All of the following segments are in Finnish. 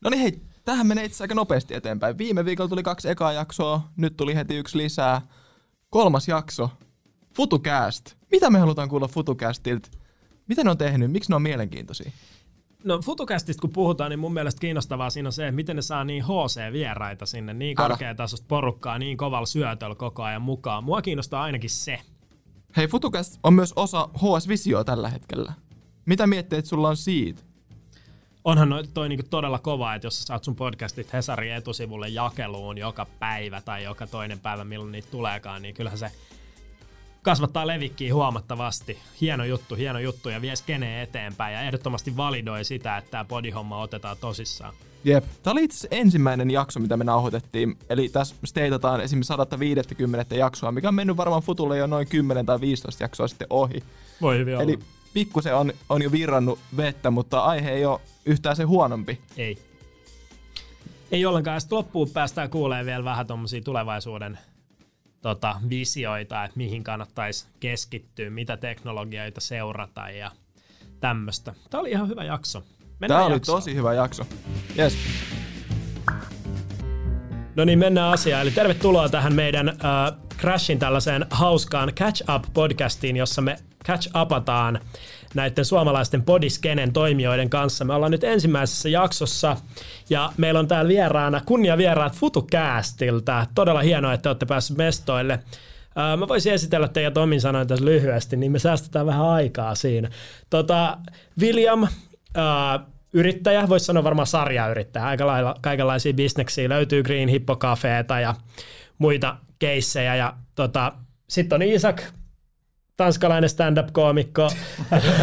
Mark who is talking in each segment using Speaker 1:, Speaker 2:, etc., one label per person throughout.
Speaker 1: No niin hei, tähän menee itse aika nopeasti eteenpäin. Viime viikolla tuli kaksi ekaa jaksoa, nyt tuli heti yksi lisää. Kolmas jakso, FutuCast. Mitä me halutaan kuulla FutuCastilta? Mitä ne on tehnyt? Miksi ne on mielenkiintoisia?
Speaker 2: No FutuCastista kun puhutaan, niin mun mielestä kiinnostavaa siinä on se, että miten ne saa niin HC-vieraita sinne, niin korkeatasosta porukkaa, niin kovalla syötöllä koko ajan mukaan. Mua kiinnostaa ainakin se.
Speaker 1: Hei, FutuCast on myös osa HS Visioa tällä hetkellä. Mitä mietteet sulla on siitä?
Speaker 2: Onhan noi- toi niinku todella kova, että jos sä saat sun podcastit Hesarin etusivulle jakeluun joka päivä tai joka toinen päivä, milloin niitä tuleekaan, niin kyllähän se kasvattaa levikkiä huomattavasti. Hieno juttu, hieno juttu ja vie skeneen eteenpäin ja ehdottomasti validoi sitä, että tämä podihomma otetaan tosissaan.
Speaker 1: Jep. Tämä oli itse ensimmäinen jakso, mitä me nauhoitettiin. Eli tässä steitataan esimerkiksi 150 jaksoa, mikä on mennyt varmaan Futulle jo noin 10 tai 15 jaksoa sitten ohi.
Speaker 2: Voi hyvin olla.
Speaker 1: Pikkusen on, on jo virrannut vettä, mutta aihe ei ole yhtään se huonompi.
Speaker 2: Ei. Ei ollenkaan. Sitten loppuun päästään kuulee vielä vähän tuommoisia tulevaisuuden tota, visioita, että mihin kannattaisi keskittyä, mitä teknologioita seurata ja tämmöistä. Tämä oli ihan hyvä jakso. Mennään
Speaker 1: Tämä oli
Speaker 2: jaksoon.
Speaker 1: tosi hyvä jakso. Yes.
Speaker 2: No niin, mennään asiaan. Eli tervetuloa tähän meidän äh, Crashin tällaiseen hauskaan Catch Up-podcastiin, jossa me catch upataan näiden suomalaisten podiskenen toimijoiden kanssa. Me ollaan nyt ensimmäisessä jaksossa ja meillä on täällä vieraana kunnia vieraat FutuCastilta. Todella hienoa, että olette päässeet mestoille. Mä voisin esitellä teidät omin sanoin tässä lyhyesti, niin me säästetään vähän aikaa siinä. Tota, William, yrittäjä, voisi sanoa varmaan sarjayrittäjä, aika lailla kaikenlaisia bisneksiä, löytyy Green Hippo Cafeeta ja muita keissejä. Ja tota, sitten on Isak, tanskalainen stand-up-koomikko,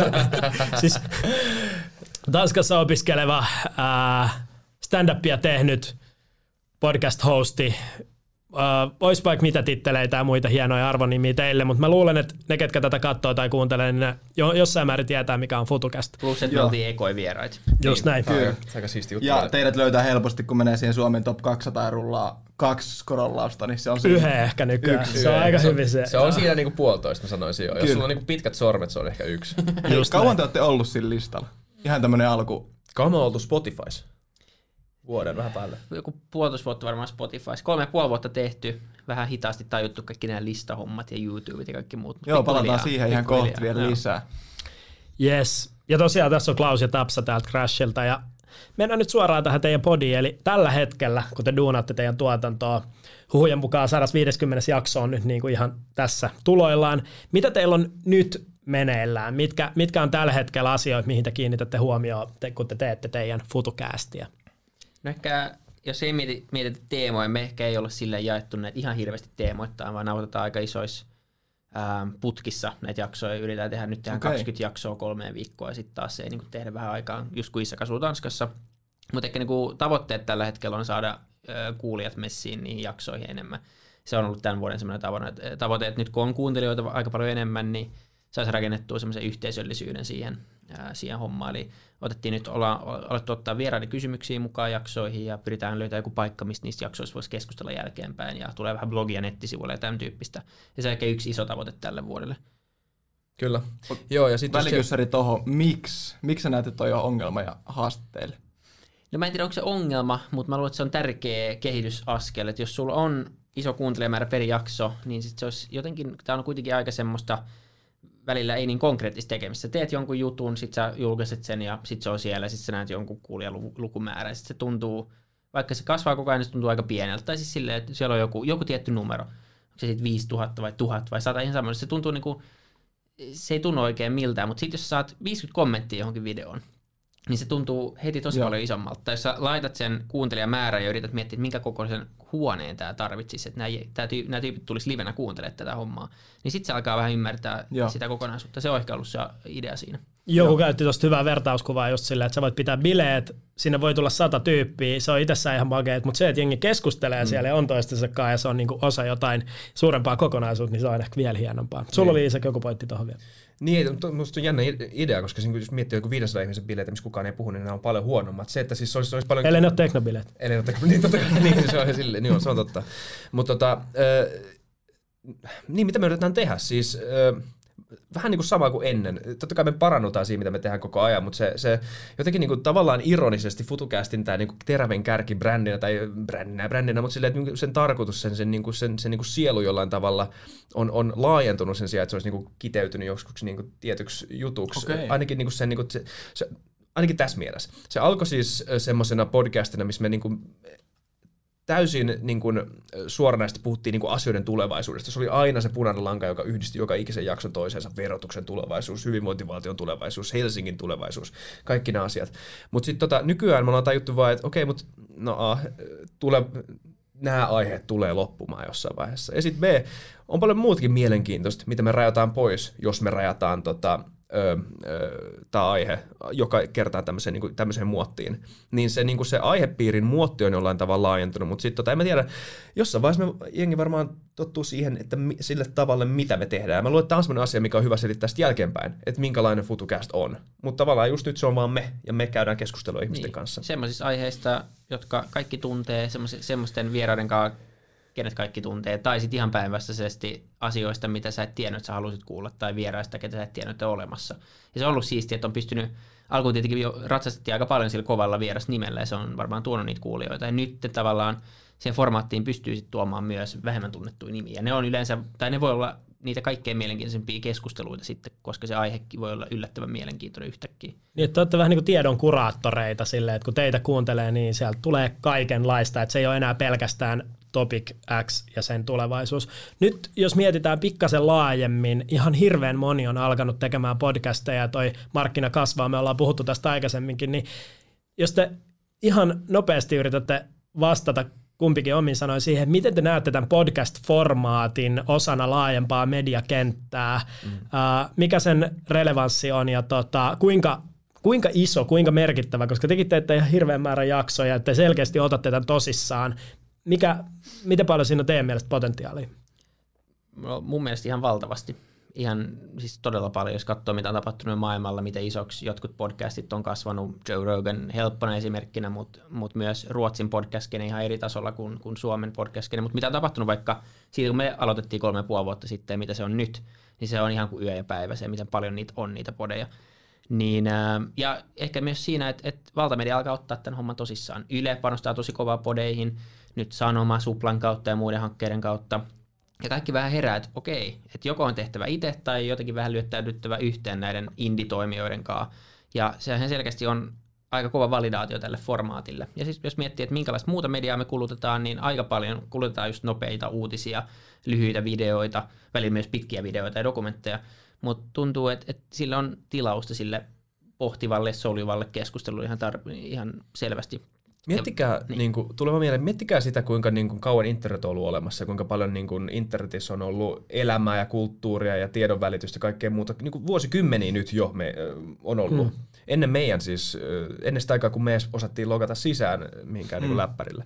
Speaker 2: siis Tanskassa opiskeleva stand-upia tehnyt podcast-hosti, Uh, olisi vaikka mitä titteleitä ja muita hienoja arvonimiä teille, mutta mä luulen, että ne, ketkä tätä katsoo tai kuuntelee, niin ne jo, jossain määrin tietää, mikä on FutuCast.
Speaker 3: Plus, että me oltiin ekoi vieraita.
Speaker 2: Just näin.
Speaker 4: Tämä on aika- siisti juttu.
Speaker 1: Ja teidät löytää helposti, kun menee siihen Suomen top 200 ja rullaa kaksi korollausta, niin se on siinä.
Speaker 2: Yhden ehkä nykyään.
Speaker 1: Yksi.
Speaker 2: se on aika hyvin se.
Speaker 4: Se on siinä niinku puolitoista, mä sanoisin jo. Jos
Speaker 1: Kyllä.
Speaker 4: sulla on niinku pitkät sormet, se on ehkä yksi.
Speaker 2: Just
Speaker 1: kauan
Speaker 2: näin.
Speaker 1: te olette ollut sillä listalla? Ihan tämmönen alku.
Speaker 4: Kauan me oltu Spotifys? Vuoden vähän päälle.
Speaker 3: Joku puolitoista vuotta varmaan Spotifys. Kolme ja puoli vuotta tehty. Vähän hitaasti tajuttu kaikki nämä listahommat ja YouTubet ja kaikki muut.
Speaker 1: Joo, palataan siihen ihan kohta vielä
Speaker 3: Joo.
Speaker 1: lisää.
Speaker 2: Yes. Ja tosiaan tässä on Klaus ja Tapsa täältä Crashilta ja mennään nyt suoraan tähän teidän podiin. Eli tällä hetkellä, kun te duunaatte teidän tuotantoa, huhujen mukaan 150 jakso on nyt niin kuin ihan tässä tuloillaan. Mitä teillä on nyt meneillään? Mitkä, mitkä on tällä hetkellä asioita, mihin te kiinnitätte huomioon, te, kun te teette teidän futucastia?
Speaker 3: No ehkä, jos ei mieti, mietitä teemoja, me ehkä ei olla sillä jaettu näitä ihan hirveästi teemoittain, vaan nauhoitetaan aika isoissa putkissa näitä jaksoja. Yritetään tehdä nyt tehdään
Speaker 1: Okei.
Speaker 3: 20 jaksoa kolmeen viikkoa ja sitten taas ei niin tehdä vähän aikaa, just kun Isak asuu Tanskassa. Mutta ehkä niin tavoitteet tällä hetkellä on saada kuulijat messiin niihin jaksoihin enemmän. Se on ollut tämän vuoden semmoinen tavoite, tavoite, että nyt kun on kuuntelijoita aika paljon enemmän, niin saisi rakennettua semmoisen yhteisöllisyyden siihen, ää, siihen hommaan. Eli otettiin nyt, olla, alettu ottaa vieraiden kysymyksiä mukaan jaksoihin ja pyritään löytämään joku paikka, mistä niistä jaksoista voisi keskustella jälkeenpäin ja tulee vähän blogia nettisivuille ja tämän tyyppistä. Ja se on ehkä yksi iso tavoite tälle vuodelle.
Speaker 4: Kyllä. Joo, ja sitten
Speaker 1: Välikyssäri toho, miksi? Miksi sä näet, että toi on ongelma ja haaste teille?
Speaker 3: No mä en tiedä, onko se ongelma, mutta mä luulen, että se on tärkeä kehitysaskel, että jos sulla on iso kuuntelijamäärä per jakso, niin sit se olisi jotenkin, tämä on kuitenkin aika semmoista, välillä ei niin konkreettista tekemistä. Teet jonkun jutun, sit sä julkaiset sen ja sit se on siellä, sit sä näet jonkun kuulijalukumäärä ja sit se tuntuu, vaikka se kasvaa koko ajan, niin se tuntuu aika pieneltä. Tai siis silleen, että siellä on joku, joku tietty numero. Onko se sitten 5000 vai 1000 vai 100 ihan sama. Se tuntuu niinku, se ei tunnu oikein miltään, mutta sitten jos saat 50 kommenttia johonkin videoon, niin se tuntuu heti tosi
Speaker 1: Joo.
Speaker 3: Paljon isommalta. Tai jos sä laitat sen kuuntelijamäärän ja yrität miettiä, että minkä kokoisen huoneen tämä tarvitsisi, että nämä, tämä tyy, nämä tyypit tulisi livenä kuuntelemaan tätä hommaa, niin sitten se alkaa vähän ymmärtää.
Speaker 1: Joo.
Speaker 3: sitä kokonaisuutta. Se on ehkä ollut se idea siinä.
Speaker 2: Joku käytti tuosta hyvää vertauskuvaa just silleen, että sä voit pitää bileet, sinne voi tulla sata tyyppiä, se on itsessään ihan makeet, mutta se, että jengi keskustelee mm. siellä ja on toistensa kanssa ja se on niinku osa jotain suurempaa kokonaisuutta, niin se on ehkä vielä hienompaa. Sulla oli Isak joku pointti tuohon vielä.
Speaker 4: Niin, mutta musta on jännä ide- idea, koska siinä, jos miettii joku 500 ihmisen bileitä, missä kukaan ei puhu, niin nämä on paljon huonommat. Se, että siis olisi, olisi paljon...
Speaker 2: Ellei ne ole teknobileet.
Speaker 4: Eli totta, niin, totta kai, niin, se on, sille, niin on, se on totta. Mutta tota, ö, niin mitä me yritetään tehdä? Siis ö, vähän niin kuin sama kuin ennen. Totta kai me parannutaan siinä, mitä me tehdään koko ajan, mutta se, se jotenkin niin kuin tavallaan ironisesti FutuCastin tämä niin kuin teräven kärki brändinä tai brändinä, brändinä mutta silleen, että sen tarkoitus, sen, sen, niin kuin, sen, sen niin kuin sielu jollain tavalla on, on laajentunut sen sijaan, että se olisi niin kuin kiteytynyt joskus niin kuin tietyksi jutuksi.
Speaker 1: Okei.
Speaker 4: Ainakin niin kuin sen, niin kuin, se, se, ainakin tässä mielessä. Se alkoi siis semmoisena podcastina, missä me niin kuin täysin niin kuin, suoranaisesti puhuttiin niin kuin asioiden tulevaisuudesta. Se oli aina se punainen lanka, joka yhdisti joka ikisen jakson toiseensa. Verotuksen tulevaisuus, hyvinvointivaltion tulevaisuus, Helsingin tulevaisuus, kaikki nämä asiat. Mutta sitten tota, nykyään me ollaan tajuttu vaan, että okei, mutta no, a, tule, nämä aiheet tulee loppumaan jossain vaiheessa. Ja sitten B, on paljon muutakin mielenkiintoista, mitä me rajataan pois, jos me rajataan tota, tämä aihe joka kertaa tämmöiseen, niin kuin, tämmöiseen muottiin, niin se, niin kuin se aihepiirin muotti on jollain tavalla laajentunut, mutta sitten tota, en mä tiedä, jossain vaiheessa me jengi varmaan tottuu siihen, että mi, sille tavalle, mitä me tehdään. Mä luulen, että tämä on sellainen asia, mikä on hyvä selittää sitten jälkeenpäin, että minkälainen FutuCast on. Mutta tavallaan just nyt se on vaan me, ja me käydään keskustelua ihmisten
Speaker 3: Niin.
Speaker 4: kanssa.
Speaker 3: Semmoisista aiheista, jotka kaikki tuntee, semmoisten vieraiden kanssa, kenet kaikki tuntee, tai sitten ihan päinvastaisesti asioista, mitä sä et tiennyt, että sä halusit kuulla, tai vieraista, ketä sä et tiennyt, että on olemassa. Ja se on ollut siistiä, että on pystynyt, alkuun tietenkin jo ratsastettiin aika paljon sillä kovalla vieras nimellä, ja se on varmaan tuonut niitä kuulijoita, ja nyt tavallaan siihen formaattiin pystyy sitten tuomaan myös vähemmän tunnettuja nimiä. Ne on yleensä, tai ne voi olla niitä kaikkein mielenkiintoisempia keskusteluita sitten, koska se aihekin voi olla yllättävän mielenkiintoinen yhtäkkiä.
Speaker 2: Niin, että te olette vähän niin kuin tiedon kuraattoreita silleen, että kun teitä kuuntelee, niin sieltä tulee kaikenlaista, että se ei ole enää pelkästään Topic X ja sen tulevaisuus. Nyt jos mietitään pikkasen laajemmin, ihan hirveän moni on alkanut tekemään podcasteja ja toi markkina kasvaa, me ollaan puhuttu tästä aikaisemminkin, niin jos te ihan nopeasti yritätte vastata kumpikin omin sanoin siihen, miten te näette tämän podcast-formaatin osana laajempaa mediakenttää, mm. mikä sen relevanssi on ja tota, kuinka, kuinka iso, kuinka merkittävä, koska tekin teette ihan hirveän määrän jaksoja, että te selkeästi otatte tämän tosissaan. Mikä, miten paljon siinä on teidän mielestä potentiaalia?
Speaker 3: No, mun mielestä ihan valtavasti. Ihan siis todella paljon, jos katsoo mitä on tapahtunut maailmalla, miten isoksi jotkut podcastit on kasvanut. Joe Rogan helppona esimerkkinä, mutta mut myös Ruotsin podcast ihan eri tasolla kuin, kuin Suomen podcast Mutta mitä on tapahtunut vaikka siitä, kun me aloitettiin kolme ja puoli vuotta sitten mitä se on nyt, niin se on ihan kuin yö ja päivä se, miten paljon niitä on niitä podeja. Niin, ja ehkä myös siinä, että, että valtamedia alkaa ottaa tämän homman tosissaan. Yle panostaa tosi kovaa podeihin, nyt Sanoma, Suplan kautta ja muiden hankkeiden kautta. Ja kaikki vähän herää, että okei, että joko on tehtävä itse tai jotenkin vähän lyöttäydyttävä yhteen näiden indie-toimijoiden kanssa. Ja sehän selkeästi on aika kova validaatio tälle formaatille. Ja siis jos miettii, että minkälaista muuta mediaa me kulutetaan, niin aika paljon kulutetaan just nopeita uutisia, lyhyitä videoita, välillä myös pitkiä videoita ja dokumentteja. Mutta tuntuu, että, että sillä on tilausta sille pohtivalle, soljuvalle keskustelulle ihan, tar- ihan selvästi.
Speaker 4: Miettikää, niin. Niin kuin, tulee vaan mieleen, miettikää sitä, kuinka niin kuin, kauan internet on ollut olemassa, kuinka paljon niin kuin, internetissä on ollut elämää ja kulttuuria ja tiedonvälitystä ja kaikkea muuta. Niin kuin, vuosikymmeniä nyt jo me, ö, on ollut. Hmm. Ennen meidän siis, ö, ennen sitä aikaa, kun me edes osattiin logata sisään mihinkään hmm. niin kuin, läppärille.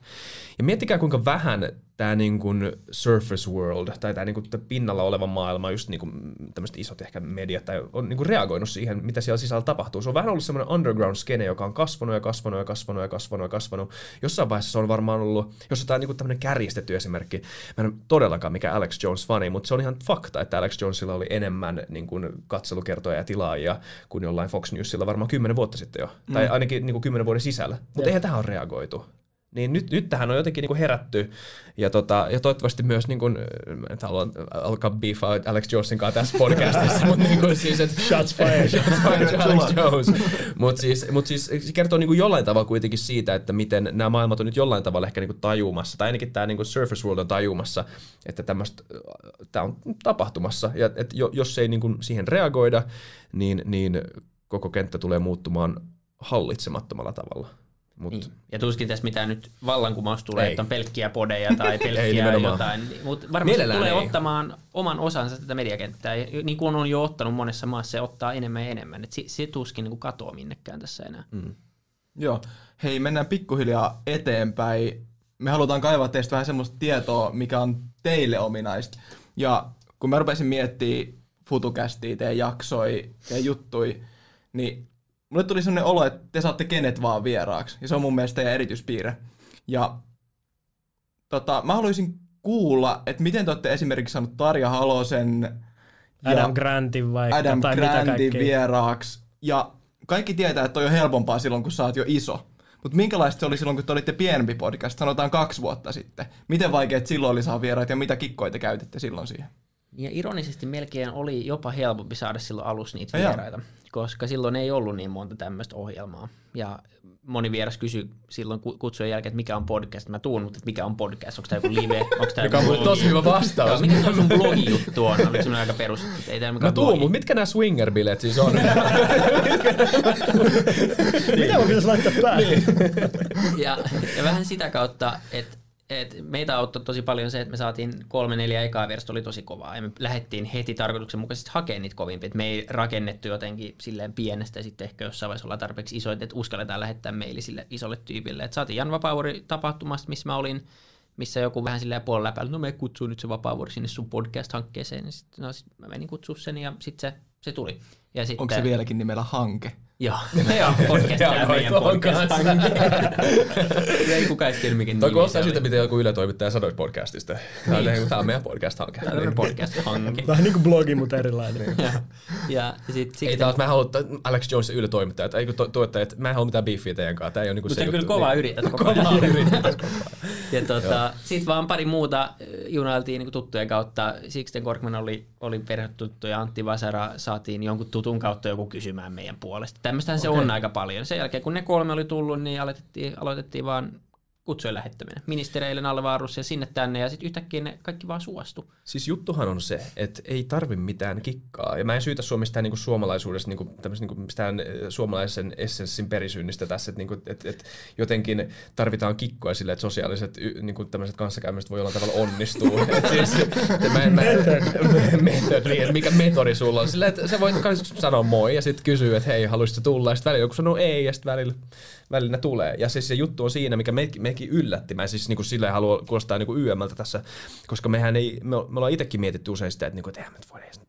Speaker 4: Ja miettikää, kuinka vähän tämä niin kuin surface world, tai tämä niin kuin, pinnalla oleva maailma, just niin kuin, tämmöiset isot ehkä mediat, tai on niin kuin, reagoinut siihen, mitä siellä sisällä tapahtuu. Se on vähän ollut semmoinen underground skene, joka on kasvanut ja kasvanut ja kasvanut ja kasvanut ja kasvanut. Jossain vaiheessa se on varmaan ollut, jos tämä on niin kuin tämmöinen kärjistetty esimerkki, mä en ole todellakaan mikä Alex Jones fani, mutta se on ihan fakta, että Alex Jonesilla oli enemmän niin kuin, katselukertoja ja tilaajia kuin jollain Fox Newsilla varmaan kymmenen vuotta sitten jo, mm. tai ainakin niin kuin, kymmenen vuoden sisällä. Mutta eihän tähän ole reagoitu. Niin nyt, nyt tähän on jotenkin niin kuin herätty, ja, tota, ja toivottavasti myös, niin kuin, en haluan alkaa beefaa Alex Jonesin kanssa tässä podcastissa, mutta niin kuin siis, että...
Speaker 2: Shots fired.
Speaker 4: Shots fired Alex Jones. Mutta siis, mut siis se kertoo niin kuin jollain tavalla kuitenkin siitä, että miten nämä maailmat on nyt jollain tavalla ehkä niin kuin tajumassa, tai ainakin tämä niin kuin Surface World on tajumassa, että tämmöistä, tämä on tapahtumassa, ja että jos ei niin kuin siihen reagoida, niin, niin koko kenttä tulee muuttumaan hallitsemattomalla tavalla.
Speaker 3: Mut. Niin. Ja tuskin tässä mitään nyt vallankumous tulee, ei. että on pelkkiä podeja tai pelkkiä
Speaker 4: ei,
Speaker 3: jotain. Mutta varmasti Mielellään tulee ei. ottamaan oman osansa tätä mediakenttää. Ja niin kuin on jo ottanut monessa maassa, se ottaa enemmän ja enemmän. Et se, se tuskin niin kuin katoaa minnekään tässä enää. Mm.
Speaker 1: Joo. Hei, mennään pikkuhiljaa eteenpäin. Me halutaan kaivaa teistä vähän semmoista tietoa, mikä on teille ominaista. Ja kun mä rupesin miettimään FutuCastia, teidän jaksoi, teidän juttui, niin mulle tuli sellainen olo, että te saatte kenet vaan vieraaksi. Ja se on mun mielestä teidän erityispiirre. Ja tota, mä haluaisin kuulla, että miten te olette esimerkiksi saanut Tarja Halosen
Speaker 2: Adam Grantin vaikka,
Speaker 1: Adam
Speaker 2: tai mitä
Speaker 1: Grantin
Speaker 2: kaikkea.
Speaker 1: vieraaksi. Ja kaikki tietää, että toi on helpompaa silloin, kun sä oot jo iso. Mutta minkälaista se oli silloin, kun te olitte pienempi podcast, sanotaan kaksi vuotta sitten? Miten vaikeet silloin oli saada vieraita ja mitä kikkoja te käytitte silloin siihen?
Speaker 3: Ja ironisesti melkein oli jopa helpompi saada silloin alussa niitä vieraita, koska silloin ei ollut niin monta tämmöistä ohjelmaa. Ja moni vieras kysyi silloin ku- kutsujen jälkeen, että mikä on podcast. Mä tuun, mutta että mikä on podcast, onko tämä joku live, onko tämä
Speaker 4: Mikä on tosi hyvä vastaus.
Speaker 3: Joo, mikä on sun blogijuttu on? Oliko semmoinen aika perus, että ei
Speaker 4: Mä tuun, mutta mitkä nämä swinger-bileet siis on?
Speaker 2: Mitä mä pitäisi laittaa päälle?
Speaker 3: ja, ja vähän sitä kautta, että et meitä auttoi tosi paljon se, että me saatiin kolme, neljä ekaa versta oli tosi kovaa ja me lähdettiin heti tarkoituksenmukaisesti hakemaan niitä kovimpia. Et me ei rakennettu jotenkin silleen pienestä ja sitten ehkä jossain vaiheessa olla tarpeeksi isoita, että uskalletaan lähettää meili sille isolle tyypille. Et saatiin Jan Vapaavuori tapahtumasta, missä mä olin, missä joku vähän silleen puolella läpällä, no me kutsuu nyt se Vapaavuori sinne sun podcast-hankkeeseen. Ja sit, no, sit mä menin kutsua sen ja sitten se, se tuli. Ja sitten,
Speaker 1: Onko se vieläkin nimellä hanke?
Speaker 3: Joo, joo podcast ja meidän podcast. ei kukaan edes tiedä,
Speaker 4: Toi kuulostaa
Speaker 3: oli.
Speaker 4: siltä, mitä joku yle-toimittaja sanoi podcastista. Tämä on, tää on meidän podcast-hanke.
Speaker 3: Tämä on podcast-hanke.
Speaker 2: Vähän niin kuin blogi, mutta erilainen.
Speaker 3: ja, ja sit, sit,
Speaker 4: Ei taas, mä en halua, Alex Jones yle toimittaja, että ei kun to, tuottaja, että mä en halua mitään beefiä teidän kanssa. Tää ei ole niinku
Speaker 3: mutta
Speaker 4: se
Speaker 3: kyllä
Speaker 4: juttu.
Speaker 3: kovaa
Speaker 4: Niin.
Speaker 3: yrität koko ajan.
Speaker 4: Kovaa yrität koko ajan.
Speaker 3: Ja tota, sitten vaan pari muuta äh, junailtiin niin tuttujen kautta. Sixten Korkman oli, oli perhetuttu ja Antti Vasara saatiin jonkun tutun kautta joku kysymään meidän puolesta. Tämmöistähän se
Speaker 1: Okei.
Speaker 3: on aika paljon. Sen jälkeen kun ne kolme oli tullut, niin aloitettiin, aloitettiin vaan kutsujen lähettäminen. Ministereille Nalle Vaarus ja sinne tänne ja sitten yhtäkkiä ne kaikki vaan suostu.
Speaker 4: Siis juttuhan on se, että ei tarvi mitään kikkaa. Ja mä en syytä Suomesta niinku suomalaisuudesta, niinku, niinku mistään eh, suomalaisen essenssin perisynnistä tässä, että niinku, et, et jotenkin tarvitaan kikkoa sille, että sosiaaliset y- niinku tämmöiset kanssakäymiset voi jollain tavalla onnistua. et siis, et mä, en- mä, method, niin, mikä metodi sulla on. Sillä, että sä voit sanoa moi ja sitten kysyä, että hei, haluaisitko tulla? Ja sitten välillä joku sanoo ei ja sitten välillä, välillä ne tulee. Ja siis se juttu on siinä, mikä mekin, mekin yllätti. Mä siis niinku silleen halua kuulostaa niinku YMltä tässä, koska mehän ei, me, me ollaan itsekin mietitty usein sitä, että, niinku, että eihän me voida edes-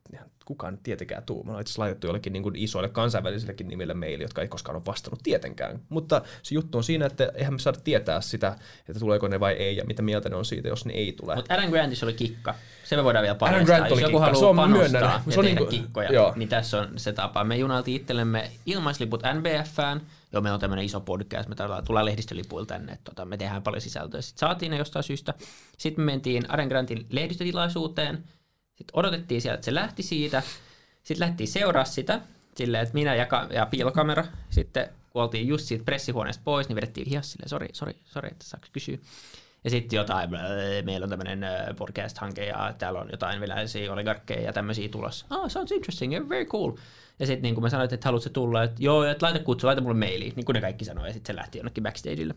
Speaker 4: kukaan nyt tietenkään tuu. Me ollaan itse laitettu jollekin niinku isoille kansainvälisillekin nimille meili, jotka ei koskaan ole vastannut tietenkään. Mutta se juttu on siinä, että eihän me saada tietää sitä, että tuleeko ne vai ei ja mitä mieltä ne on siitä, jos ne ei tule.
Speaker 3: Mutta Adam Grantissa oli kikka. Se me voidaan vielä paljastaa.
Speaker 4: Grant
Speaker 3: Jos
Speaker 4: oli
Speaker 3: joku
Speaker 4: kikka. Se on
Speaker 3: panostaa
Speaker 4: myönnän.
Speaker 3: ja
Speaker 4: Se on
Speaker 3: tehdä
Speaker 4: niinku-
Speaker 3: kikkoja,
Speaker 4: joo.
Speaker 3: niin tässä on se tapa. Me junailtiin itsellemme ilmaisliput NBFään. Joo, meillä on tämmöinen iso podcast, me tullaan, lehdistölipuilla tänne, että tota, me tehdään paljon sisältöä. Sitten saatiin ne jostain syystä. Sitten me mentiin Adam Grantin lehdistötilaisuuteen. Sitten odotettiin siellä, että se lähti siitä. Sitten lähtiin seuraa sitä, silleen, että minä ja, ka- ja piilokamera. Sitten kun oltiin just siitä pressihuoneesta pois, niin vedettiin hihas silleen, sori, sori, sori, että saako kysyä. Ja sitten jotain, "Blö, meillä on tämmöinen podcast-hanke ja täällä on jotain venäläisiä oligarkkeja ja tämmöisiä tulossa. Oh, sounds interesting, yeah, very cool. Ja sitten niin kun mä sanoin, että haluatko tulla, että joo, että laita kutsu, laita mulle maili, niin kuin ne kaikki sanoi, ja sitten se lähti jonnekin backstageille.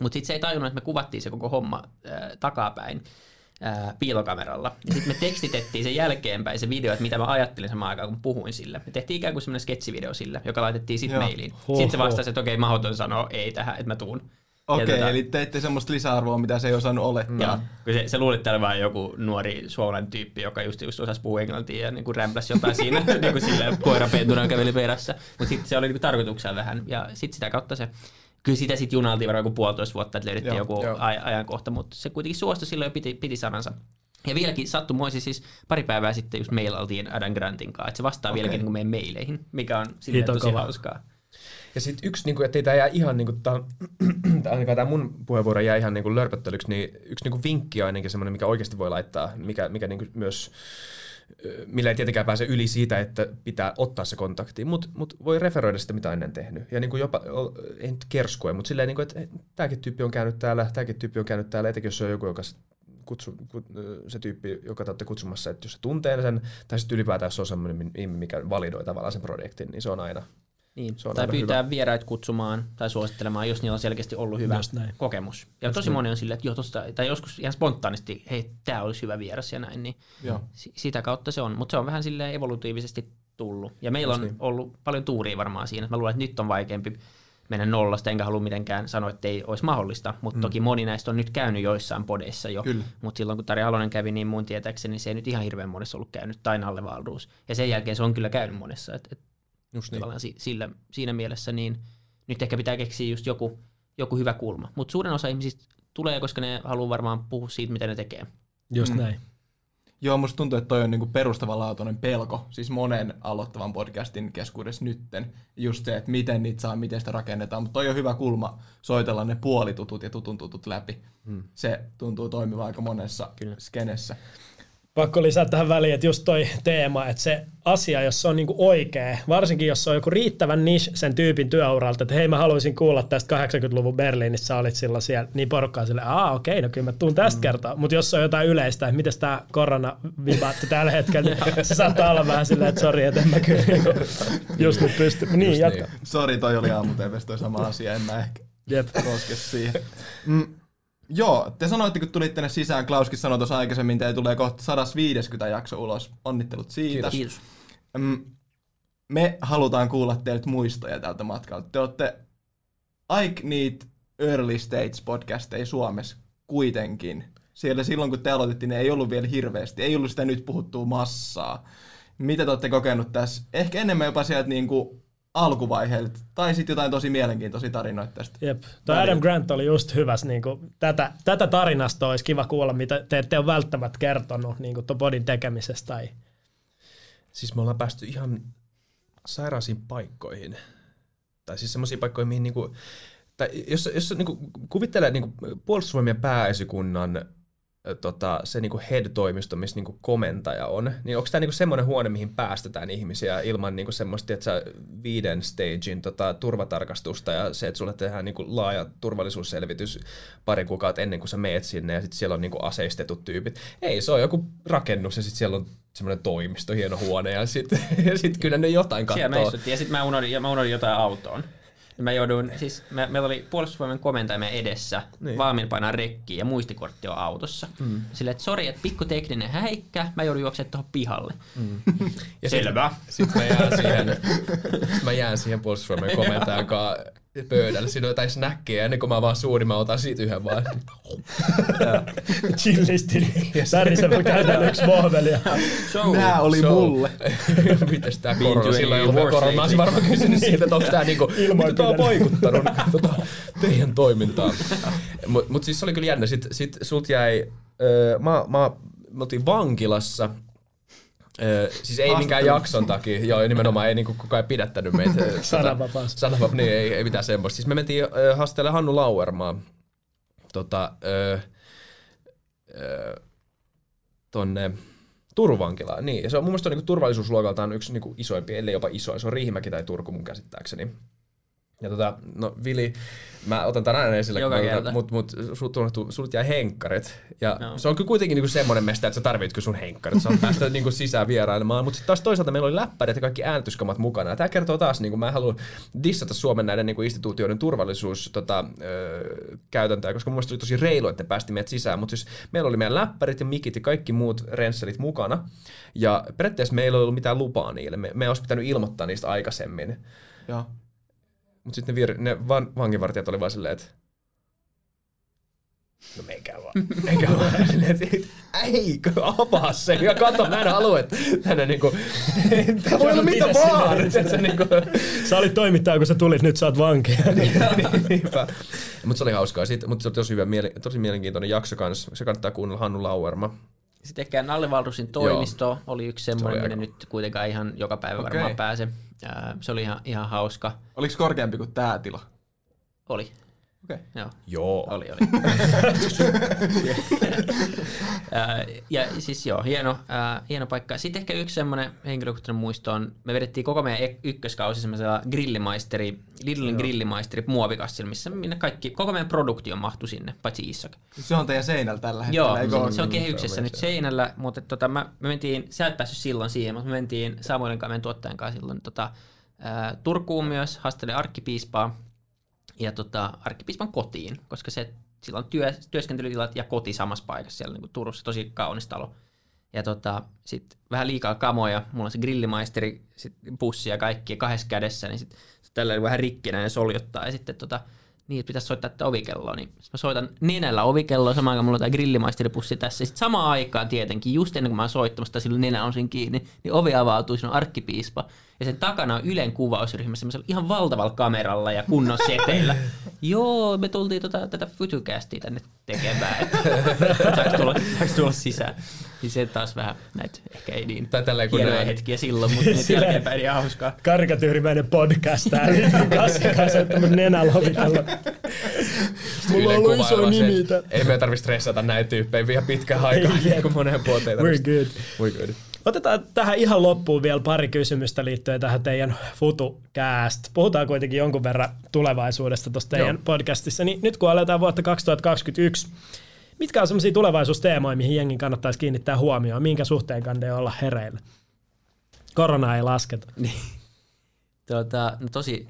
Speaker 3: Mutta sitten se ei tajunnut, että me kuvattiin se koko homma äh, takapäin äh, piilokameralla. Ja sitten me tekstitettiin sen jälkeenpäin se video, että mitä mä ajattelin samaan aikaan, kun puhuin sille. Me tehtiin ikään kuin semmoinen sketsivideo sille, joka laitettiin sitten mailiin. Sitten se vastasi, että okei, mahdoton sanoa ei tähän, että mä tuun.
Speaker 1: Okei,
Speaker 3: Ja tota-
Speaker 1: eli teitte semmoista lisäarvoa, mitä se ei osannut olettaa.
Speaker 3: Joo, kun se, se luuli, että täällä vaan joku nuori suomalainen tyyppi, joka just, just osasi puhua englantia ja niin kuin rämpläsi jotain siinä, niin kuin silleen koirapentuna käveli perässä. Mutta sitten se oli niin tarkoituksella vähän, ja sitten sitä kautta se, kyllä sitä sitten junaltiin varmaan joku puolitoista vuotta, että löydettiin
Speaker 1: Joo,
Speaker 3: joku
Speaker 4: joo.
Speaker 3: aj- ajankohta, mutta se kuitenkin suostui silloin ja piti, piti sanansa. Ja vieläkin sattumoisin siis pari päivää sitten just mailailtiin Adam Grantin kanssa, että se vastaa
Speaker 1: Okei.
Speaker 3: vieläkin niin kuin meidän meileihin, mikä on silleen
Speaker 2: Hito
Speaker 3: tosi
Speaker 2: kova.
Speaker 3: hauskaa.
Speaker 4: Ja sitten yksi, niin kuin, ettei tämä jää ihan, niin kuin, ainakaan tämä mun puheenvuoro jää ihan niin lörpöttelyksi, niin yksi niin kuin vinkki on ainakin semmoinen, mikä oikeasti voi laittaa, mikä, mikä niin kuin myös millä ei tietenkään pääse yli siitä, että pitää ottaa se kontakti, mutta mut voi referoida sitä, mitä ennen tehnyt. Ja niin kuin jopa, ei nyt kerskue, mutta silleen, niin kuin, että tämäkin tyyppi on käynyt täällä, tämäkin tyyppi on käynyt täällä, etenkin jos se on joku, joka kutsu, se tyyppi, joka te olette kutsumassa, että jos se tuntee sen, tai sitten ylipäätään se on semmoinen, mi- mikä validoi tavallaan sen projektin, niin se on aina
Speaker 3: Niin,
Speaker 4: Se on
Speaker 3: tai pyytää vieraita kutsumaan tai suosittelemaan, jos niillä on selkeästi ollut hyvä
Speaker 2: Just näin.
Speaker 3: kokemus. Ja tosi moni on silleen, että joo, tosta, tai joskus ihan spontaanisti, hei, tämä olisi hyvä vieras ja näin, niin
Speaker 1: Joo.
Speaker 3: si- sitä kautta se on. Mutta se on vähän silleen evolutiivisesti tullut. Ja meillä on
Speaker 4: niin.
Speaker 3: ollut paljon tuuria varmaan siinä. Mä luulen, että nyt on vaikeampi mennä nollasta, enkä halua mitenkään sanoa, että ei olisi mahdollista, mutta mm. toki moni näistä on nyt käynyt joissain podeissa jo, mutta silloin kun Tari Halonen kävi, niin mun tietääkseni se ei nyt ihan hirveän monessa ollut käynyt, tai Nalle. Ja sen jälkeen se on kyllä käynyt monessa, että et
Speaker 4: just niin.
Speaker 3: tavallaan si- sillä, siinä mielessä, niin nyt ehkä pitää keksiä just joku, joku hyvä kulma. Mutta suurin osa ihmisistä tulee, koska ne haluaa varmaan puhua siitä, mitä ne tekee.
Speaker 2: Just
Speaker 1: Mm.
Speaker 2: näin.
Speaker 1: Joo, musta tuntuu, että toi on niinku perustavanlaatuinen pelko, siis monen aloittavan podcastin keskuudessa nytten. Just se, että miten niitä saa, miten sitä rakennetaan. Mutta toi on hyvä kulma soitella ne puolitutut ja tutun tutut läpi. Hmm. Se tuntuu toimiva aika monessa Kyllä. skenessä.
Speaker 2: Pakko lisätä tähän väliin, että just toi teema, että se asia, jos se on niinku oikea, varsinkin jos se on joku riittävän niche sen tyypin työuralta, että hei mä haluaisin kuulla tästä 80-luvun Berliinissä, sä olit silloin siellä, niin porukkaa sille, aa okei, no kyllä mä tuun tästä mm. kertaa, mutta jos se on jotain yleistä, että miten tämä korona vibaatti tällä hetkellä, niin se saattaa olla vähän silleen, että sori, että en mä kyllä niinku just nyt pysty. Niin, just jatka. Niin.
Speaker 1: Sori, toi oli aamu toi sama asia, en mä ehkä Jep. koske siihen. Mm. Joo, te sanoitte, kun tulitte tänne sisään, Klauskin sanoi tuossa aikaisemmin, teille tulee kohta 150 jakso ulos. Onnittelut siitä.
Speaker 3: Kiitos.
Speaker 1: Me halutaan kuulla teiltä muistoja tältä matkalta. Te olette aik niitä early stage podcasteja Suomessa kuitenkin. Siellä silloin, kun te aloitettiin, ne ei ollut vielä hirveästi. Ei ollut sitä nyt puhuttua massaa. Mitä te olette kokenut tässä? Ehkä enemmän jopa sieltä niin kuin alkuvaiheelta, tai sitten jotain tosi mielenkiintoisia tarinoita tästä.
Speaker 2: Jep. Tuo Adam Grant oli just hyväs, niin kuin, tätä, tätä tarinasta olisi kiva kuulla, mitä te ette ole välttämättä kertonut niin kuin podin tekemisestä. Tai...
Speaker 4: Siis me ollaan päästy ihan sairaasiin paikkoihin. Tai siis semmoisiin paikkoihin, mihin niin kuin, tai jos, jos niin kuin, kuvittelee niin kuin, puolustusvoimien pääesikunnan tota, se niinku head-toimisto, missä niinku komentaja on, niin onko tämä niinku semmoinen huone, mihin päästetään ihmisiä ilman niinku semmoista että viiden stagein tota, turvatarkastusta ja se, että sulle tehdään niinku laaja turvallisuusselvitys pari kuukautta ennen kuin sä meet sinne ja sitten siellä on niinku aseistetut tyypit. Ei, se on joku rakennus ja sitten siellä on semmoinen toimisto, hieno huone ja sitten ja sit kyllä ne jotain katsoo.
Speaker 3: Siellä me ja sitten mä unohdin, mä unohdin jotain autoon. Mä jouduin, siis me, meillä oli puolustusvoimien komentajamme edessä niin. valmiin painaa rekkiä ja muistikortti on autossa. Mm. Silleen, että sori, että pikku tekninen häikkä, mä joudun juoksemaan tuohon pihalle. Mm. Ja Selvä.
Speaker 4: Sitten sit mä jään siihen, mä jään siihen puolustusvoimien komentajan kanssa pöydällä. Siinä on jotain snackeja, ennen kuin mä vaan suuri, mä otan siitä yhden vaan.
Speaker 2: Chillisti. Särisevä käytän yksi mohvelia.
Speaker 1: Nää oli so. mulle.
Speaker 4: Mites tää korona? Sillä ei ollut koronaa. Olisin varmaan kysynyt siitä, että onko tää niinku, miten tää on vaikuttanut tota, teidän toimintaan. Mut, mut siis se oli kyllä jännä. Sitten sit sult jäi, öö, mä, mä, me oltiin vankilassa Öö, siis ei minkään jakson takia, joo nimenomaan ei niinku kukaan ei pidättänyt meitä.
Speaker 2: Sananvapaus.
Speaker 4: Sananvapaus, niin ei, ei mitään semmoista. Siis me mentiin öö, Hannu Lauermaa tota, öö, öö, tonne Turvankilaan. Niin, ja se on mun mielestä niinku turvallisuusluokaltaan yksi niinku isoimpia, ellei jopa isoin. Se on Riihimäki tai Turku mun käsittääkseni. Ja tota, no Vili, mä otan tämän aina esille, Joka kerta. mutta mut, sut, sut jää henkkarit. Ja no. se on kyllä kuitenkin niinku semmoinen mesta, että sä tarvitset sun henkkarit. Sä päästä niinku sisään vierailemaan. Mutta sitten taas toisaalta meillä oli läppärit ja kaikki äänetyskamat mukana. Ja tämä kertoo taas, niinku, mä en halua dissata Suomen näiden niinku, instituutioiden turvallisuus tota, öö, käytäntöä, koska mun mielestä oli tosi reilu, että ne päästi meidät sisään. Mutta siis meillä oli meidän läppärit ja mikit ja kaikki muut rensselit mukana. Ja periaatteessa meillä ei ollut mitään lupaa niille. Me, me olisi pitänyt ilmoittaa niistä aikaisemmin.
Speaker 1: Joo.
Speaker 4: Mutta sitten ne, vir- ne van- vanginvartijat oli vaan silleen, että No menkää vaan. Menkää vaan. Eikö avaa se ja kato, mä en halua, että tänne niinku, tää voi olla mitä vaan. Niinku.
Speaker 2: Sä olit toimittaja, kun sä tulit, nyt sä oot vankeja. Niin,
Speaker 4: niinpä. Mutta se oli hauskaa. Mutta se oli tosi, hyvä, tosi mielenkiintoinen jakso kanssa. Se kannattaa kuunnella Hannu Lauerma.
Speaker 3: Sitten ehkä Nalle Valrusin toimisto Joo. oli yksi semmoinen, minne nyt kuitenkaan ihan joka päivä okay. varmaan pääse. Se oli ihan, ihan hauska.
Speaker 1: Oliko korkeampi kuin tämä tila?
Speaker 3: Oli.
Speaker 1: Okei. Okay.
Speaker 3: Joo.
Speaker 4: Joo.
Speaker 3: Oli, oli. ja siis joo, hieno, äh, hieno paikka. Sitten ehkä yksi semmoinen henkilökohtainen muisto on, me vedettiin koko meidän ykköskausi semmoisella grillimaisteri, Lidlin grillimaisteri muovikassilla, missä minne kaikki, koko meidän produktio mahtui sinne, paitsi Isak.
Speaker 1: Se on teidän seinällä tällä hetkellä,
Speaker 3: Joo, se, se on kehyksessä nyt seinällä, mutta tota, mä, me mentiin, sä et päässyt silloin siihen, mutta me mentiin Samuelin kanssa, meidän tuottajan kanssa silloin tota, äh, Turkuun myös, haastelin arkkipiispaa, ja tota, arkkipiispan kotiin, koska se, sillä on työ, työskentelytilat ja koti samassa paikassa siellä niin kuin Turussa, tosi kaunis talo. Ja tota, sitten vähän liikaa kamoja, mulla on se grillimaisteri, sit pussi ja kaikki kahdessa kädessä, niin sitten tällä vähän rikkinä ja soljottaa. Ja sitten tota, niin, että pitäisi soittaa tätä ovikelloa, niin mä soitan nenällä ovikelloa samaan aikaan mulla on tämä grillimaisteripussi tässä. Sitten samaan aikaan tietenkin, just ennen kuin mä oon soittamassa, sillä nenä on siinä kiinni, niin ovi avautuu, siinä on arkkipiispa. Ja sen takana on Ylen kuvausryhmä semmoisella ihan valtavalla kameralla ja kunnon seteillä. Joo, me tultiin tota, tätä Futucastia tänne tekemään, että saako tulla, saako tulla sisään. Niin se taas vähän näitä, ehkä ei niin
Speaker 4: Tai tälleen, kun
Speaker 3: hienoja hetkiä silloin, mutta nyt jälkeenpäin ihan hauskaa.
Speaker 2: Karikatyyrimäinen podcast täällä. Kassi kanssa, että mun nenä lovitella. Mulla on ollut iso nimi.
Speaker 4: Ei meidän tarvitse stressata näitä tyyppejä vielä pitkään aikaa,
Speaker 2: Ei,
Speaker 4: niin kuin moneen vuoteen.
Speaker 2: We're good.
Speaker 4: We're good.
Speaker 2: Otetaan tähän ihan loppuun vielä pari kysymystä liittyen tähän teidän FutuCast. Puhutaan kuitenkin jonkun verran tulevaisuudesta tuossa teidän
Speaker 4: Joo.
Speaker 2: podcastissa. Niin nyt kun aletaan vuotta 2021, mitkä on sellaisia tulevaisuusteemoja, mihin jengin kannattaisi kiinnittää huomioon? Minkä suhteen kannattaa olla hereillä? Korona ei lasketa.
Speaker 3: Tota, no tosi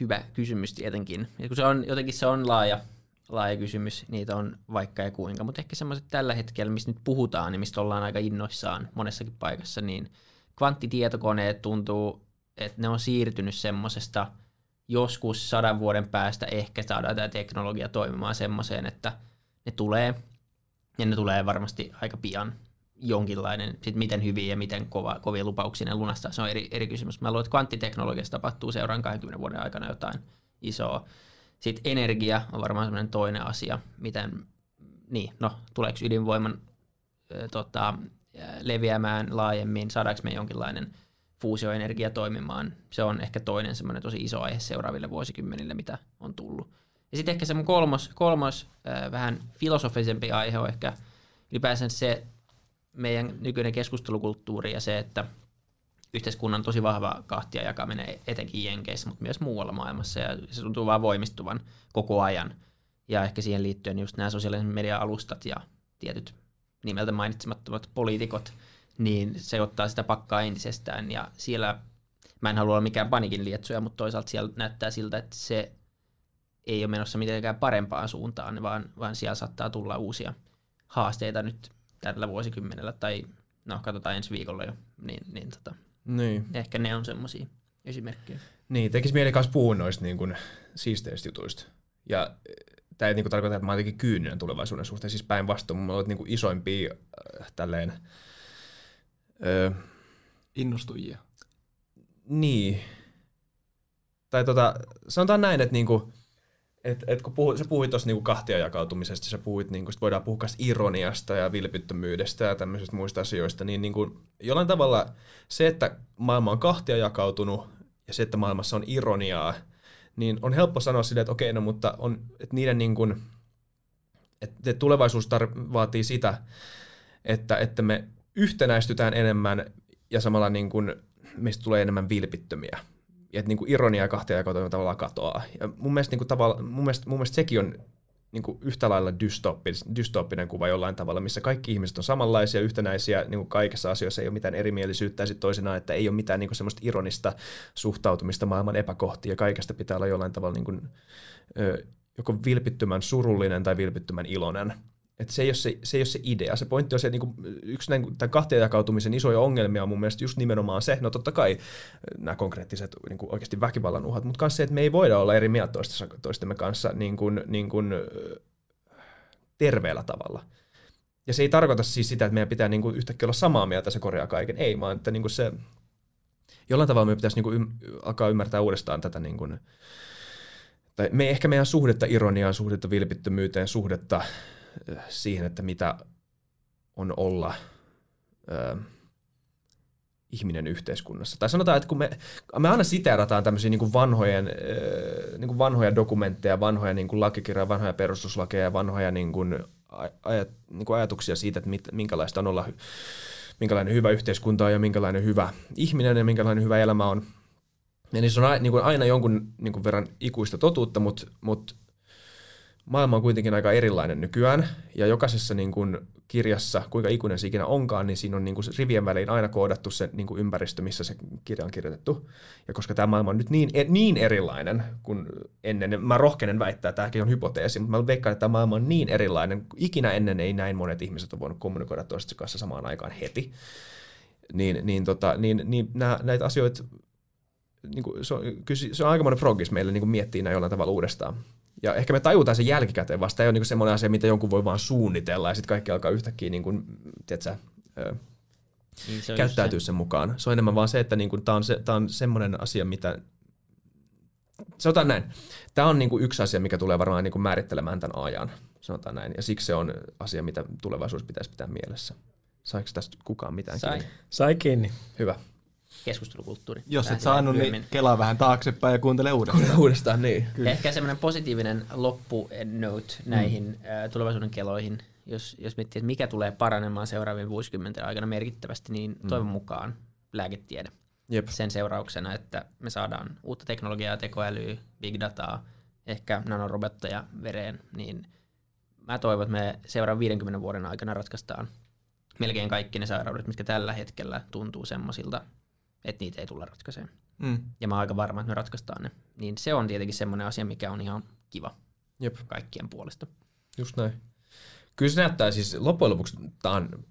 Speaker 3: hyvä kysymys tietenkin. Ja kun se on, jotenkin se on laaja, laaja kysymys, niitä on vaikka ja kuinka, mutta ehkä semmoiset tällä hetkellä, mistä nyt puhutaan ja mistä ollaan aika innoissaan monessakin paikassa, niin kvanttitietokoneet tuntuu, että ne on siirtynyt semmoisesta joskus sadan vuoden päästä ehkä saadaan tämä teknologia toimimaan semmoiseen, että ne tulee, ja ne tulee varmasti aika pian jonkinlainen, sit miten hyvin ja miten kova, kovia lupauksia ne lunastaa, se on eri, eri kysymys. Mä luulen, että kvanttiteknologiassa tapahtuu seuraan 20 vuoden aikana jotain isoa. Sitten energia on varmaan semmoinen toinen asia, miten, niin, no, tuleeko ydinvoiman ö, tota, leviämään laajemmin, saadaanko me jonkinlainen fuusioenergia toimimaan. Se on ehkä toinen semmoinen tosi iso aihe seuraaville vuosikymmenille, mitä on tullut. Ja sitten ehkä semmoinen kolmos, kolmos äh, vähän filosofisempi aihe on ehkä ylipäänsä se meidän nykyinen keskustelukulttuuri ja se, että yhteiskunnan tosi vahva kahtia jakaminen etenkin Jenkeissä, mutta myös muualla maailmassa ja se tuntuu vaan voimistuvan koko ajan. Ja ehkä siihen liittyen just nämä sosiaalisen median alustat ja tietyt nimeltä mainitsemattomat poliitikot, niin se ottaa sitä pakkaa entisestään ja siellä, mä en halua olla mikään panikin lietsoja, mutta toisaalta siellä näyttää siltä, että se ei ole menossa mitenkään parempaan suuntaan, vaan, vaan siellä saattaa tulla uusia haasteita nyt tällä vuosikymmenellä, tai no katsotaan ensi viikolla jo, niin, niin tota,
Speaker 4: Niin.
Speaker 3: ehkä ne on semmoisia esimerkkejä.
Speaker 4: Niin, tekisi mieli kanssa puhua noista niin kuin, siisteistä jutuista. Ja tämä ei niin kuin, tarkoita, että mä oon jotenkin kyyninen tulevaisuuden suhteen, siis päinvastoin. Mulla on niin kuin, isoimpia äh, tälleen... Öö,
Speaker 1: Innostujia.
Speaker 4: niin. Tai tota, sanotaan näin, että niinku, et, et kun puhuit, sä puhuit tuossa niinku kahtia jakautumisesta, sä puhuit, niinku, sit voidaan puhua ironiasta ja vilpittömyydestä ja tämmöisistä muista asioista, niin niinku, jollain tavalla se, että maailma on kahtia jakautunut ja se, että maailmassa on ironiaa, niin on helppo sanoa silleen, että okei, no mutta on, että niiden niinku, että tulevaisuus tar- vaatii sitä, että, että me yhtenäistytään enemmän ja samalla niin kuin meistä tulee enemmän vilpittömiä. Ja että niin kuin ironia ja kahtiajakotoiminta tavallaan katoaa. Ja mun mielestä, niin kuin tavalla, mun mielestä, mun mielestä sekin on niin kuin yhtä lailla dystooppis, dystooppinen kuva jollain tavalla, missä kaikki ihmiset on samanlaisia, yhtenäisiä, niin kuin kaikessa asioissa ei ole mitään erimielisyyttä, ja sitten toisinaan, että ei ole mitään niin kuin semmoista ironista suhtautumista maailman epäkohtiin, ja kaikesta pitää olla jollain tavalla niin kuin, ö, joko vilpittömän surullinen tai vilpittömän iloinen. Et se, ei ole se, se ei ole se idea. Se pointti on se, niinku, yksi näin, tämän kahteen jakautumisen isoja ongelmia on mun mielestä just nimenomaan se, no totta kai nämä konkreettiset niinku oikeasti väkivallan uhat, mutta myös se, että me ei voida olla eri mieltä toistemme kanssa niin kuin, niin kuin, ö, terveellä tavalla. Ja se ei tarkoita siis sitä, että meidän pitää niin kuin yhtäkkiä olla samaa mieltä, se korjaa kaiken. Ei, vaan että kuin se, jollain tavalla meidän pitäisi niin kuin ym, alkaa ymmärtää uudestaan tätä niin kuin, tai me ehkä meidän suhdetta ironiaan, suhdetta vilpittömyyteen, suhdetta äh, siihen, että mitä on olla ö, ihminen yhteiskunnassa. Tai sanotaan, että kun me, me aina siteerataan tämmöisiä niin vanhojen, ö, niin vanhoja dokumentteja, vanhoja niin lakikirjoja, vanhoja perustuslakeja ja vanhoja niin kuin, ajat, niin kuin ajatuksia siitä, että mit, minkälaista on olla, minkälainen hyvä yhteiskunta on ja minkälainen hyvä ihminen ja minkälainen hyvä elämä on. Ja niissä on aina, niin kuin aina jonkun niin kuin verran ikuista totuutta, mutta, mutta maailma on kuitenkin aika erilainen nykyään, ja jokaisessa niin kuin kirjassa, kuinka ikuinen se ikinä onkaan, niin siinä on niin kuin rivien väliin aina koodattu se niin kuin ympäristö, missä se kirja on kirjoitettu. Ja koska tämä maailma on nyt niin, niin erilainen kuin ennen, niin mä rohkenen väittää, että tämäkin on hypoteesi, mutta mä veikkaan, että tämä maailma on niin erilainen, ikinä ennen ei näin monet ihmiset ole voinut kommunikoida toistensa kanssa samaan aikaan heti. Niin, niin, tota, niin, niin nää, näitä asioita, niin kuin, se, on, se on aikamoinen progress meille niin miettiä näin jollain tavalla uudestaan. Ja ehkä me tajutaan sen jälkikäteen vasta. Ei ole niin semmoinen asia, mitä jonkun voi vaan suunnitella ja sitten kaikki alkaa yhtäkkiä niin kuin, tiedätkö,
Speaker 3: Niin se on
Speaker 4: käyttäytyy
Speaker 3: just
Speaker 4: sen mukaan. Se on enemmän vaan se, että niinku, tämä on, se, tää on semmoinen asia, mitä... Sanotaan näin. Tämä on niinku yksi asia, mikä tulee varmaan niinku määrittelemään tämän ajan. Sanotaan näin. Ja siksi se on asia, mitä tulevaisuudessa pitäisi pitää mielessä. Saiko tästä kukaan mitään
Speaker 3: Sai.
Speaker 4: kiinni?
Speaker 2: Sai kiinni.
Speaker 4: Hyvä.
Speaker 3: Keskustelukulttuuri.
Speaker 1: Jos et saanut, niin kelaa vähän taaksepäin ja kuuntele uudestaan.
Speaker 4: Uudestaan niin.
Speaker 1: Kyllä.
Speaker 3: Ehkä semmoinen positiivinen loppu note näihin mm. tulevaisuuden keloihin, jos, jos miettii, että mikä tulee paranemaan seuraavien vuosikymmenten aikana merkittävästi, niin toivon mukaan lääketiede.
Speaker 4: Jep.
Speaker 3: Sen seurauksena, että me saadaan uutta teknologiaa, tekoälyä, big dataa, ehkä nanorobotteja vereen, niin mä toivon, että me seuraavan 50 vuoden aikana ratkaistaan melkein kaikki ne sairaudet, mitkä tällä hetkellä tuntuu semmoisilta, että niitä ei tulla ratkaisemaan.
Speaker 1: Mm.
Speaker 3: Ja mä oon aika varma, että me ratkaistaan ne. Niin se on tietenkin semmoinen asia, mikä on ihan kiva
Speaker 4: Jep.
Speaker 3: kaikkien puolesta.
Speaker 4: Just näin. Kyllä se näyttää siis, loppujen lopuksi tämä on,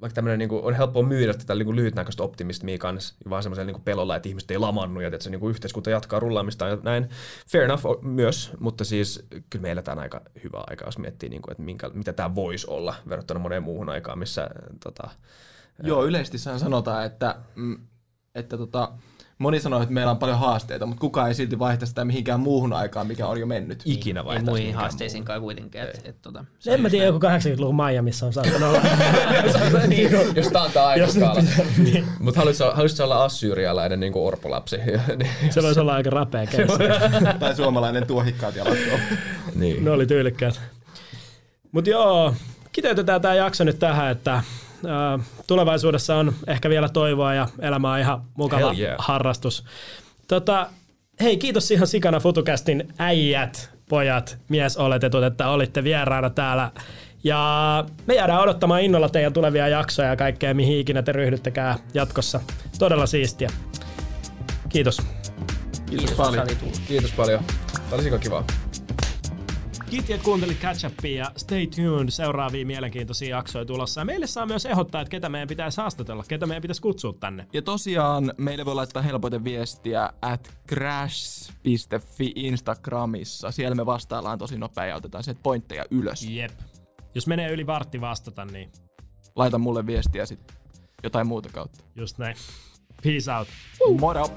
Speaker 4: vaikka tämmöinen niin on helppo myydä tätä niin lyhytnäköistä optimismia kanssa, vaan semmoisella niin pelolla, että ihmiset ei lamannu ja että se niin yhteiskunta jatkaa rullaamista ja näin. Fair enough myös, mutta siis kyllä me eletään aika hyvää aikaa, jos miettii, niin kuin, että minkä, mitä tämä voisi olla verrattuna moneen muuhun aikaan, missä tota,
Speaker 1: Joo, yleisesti sanotaan, että, mm, että tota, moni sanoo, että meillä on paljon haasteita, mutta kukaan ei silti vaihta sitä mihinkään muuhun aikaan, mikä on jo mennyt.
Speaker 4: ikinä
Speaker 3: Ei
Speaker 4: vaihtaisi
Speaker 3: muihin
Speaker 4: mihinkään
Speaker 3: haasteisiinkaan kuitenkaan. Et, et, tota,
Speaker 2: En mä tiedä, joku 80-luvun Miamiissa on saattanut olla.
Speaker 4: niin, jos tämä on
Speaker 2: nyt
Speaker 4: aikaskaala.
Speaker 2: niin.
Speaker 4: Mutta haluaisitko, olla assyrialainen niin kuin orpolapsi?
Speaker 2: Se voisi olla aika rapea
Speaker 1: tai suomalainen tuohikkaat jalat.
Speaker 4: niin.
Speaker 2: Ne oli tyylikkäät. Mutta joo, kiteytetään tämä jakso nyt tähän, että tulevaisuudessa on ehkä vielä toivoa ja elämä on ihan mukava
Speaker 4: Hell yeah.
Speaker 2: harrastus. Tota, hei, kiitos ihan sikana FutuCastin äijät, pojat, miesoletetut, että olitte vieraana täällä. Ja me jäädään odottamaan innolla teidän tulevia jaksoja ja kaikkea, mihin ikinä te ryhdyttekään jatkossa. Todella siistiä. Kiitos.
Speaker 3: Kiitos, kun
Speaker 1: paljon.
Speaker 4: Kiitos paljon. Tämä oli kivaa.
Speaker 2: Kiitos, että kuuntelit Catch Upia ja stay tuned. Seuraavia mielenkiintoisia jaksoja tulossa. Ja meille saa myös ehdottaa, että ketä meidän pitäisi haastatella, ketä meidän pitäisi kutsua tänne.
Speaker 1: Ja tosiaan meille voi laittaa helpoiten viestiä at crash.fi Instagramissa. Siellä me vastaillaan tosi nopea ja otetaan sieltä pointteja ylös.
Speaker 2: Jep. Jos menee yli vartti vastata, niin
Speaker 1: Laita mulle viestiä sitten jotain muuta kautta.
Speaker 2: just näin. Peace out.
Speaker 1: Moro!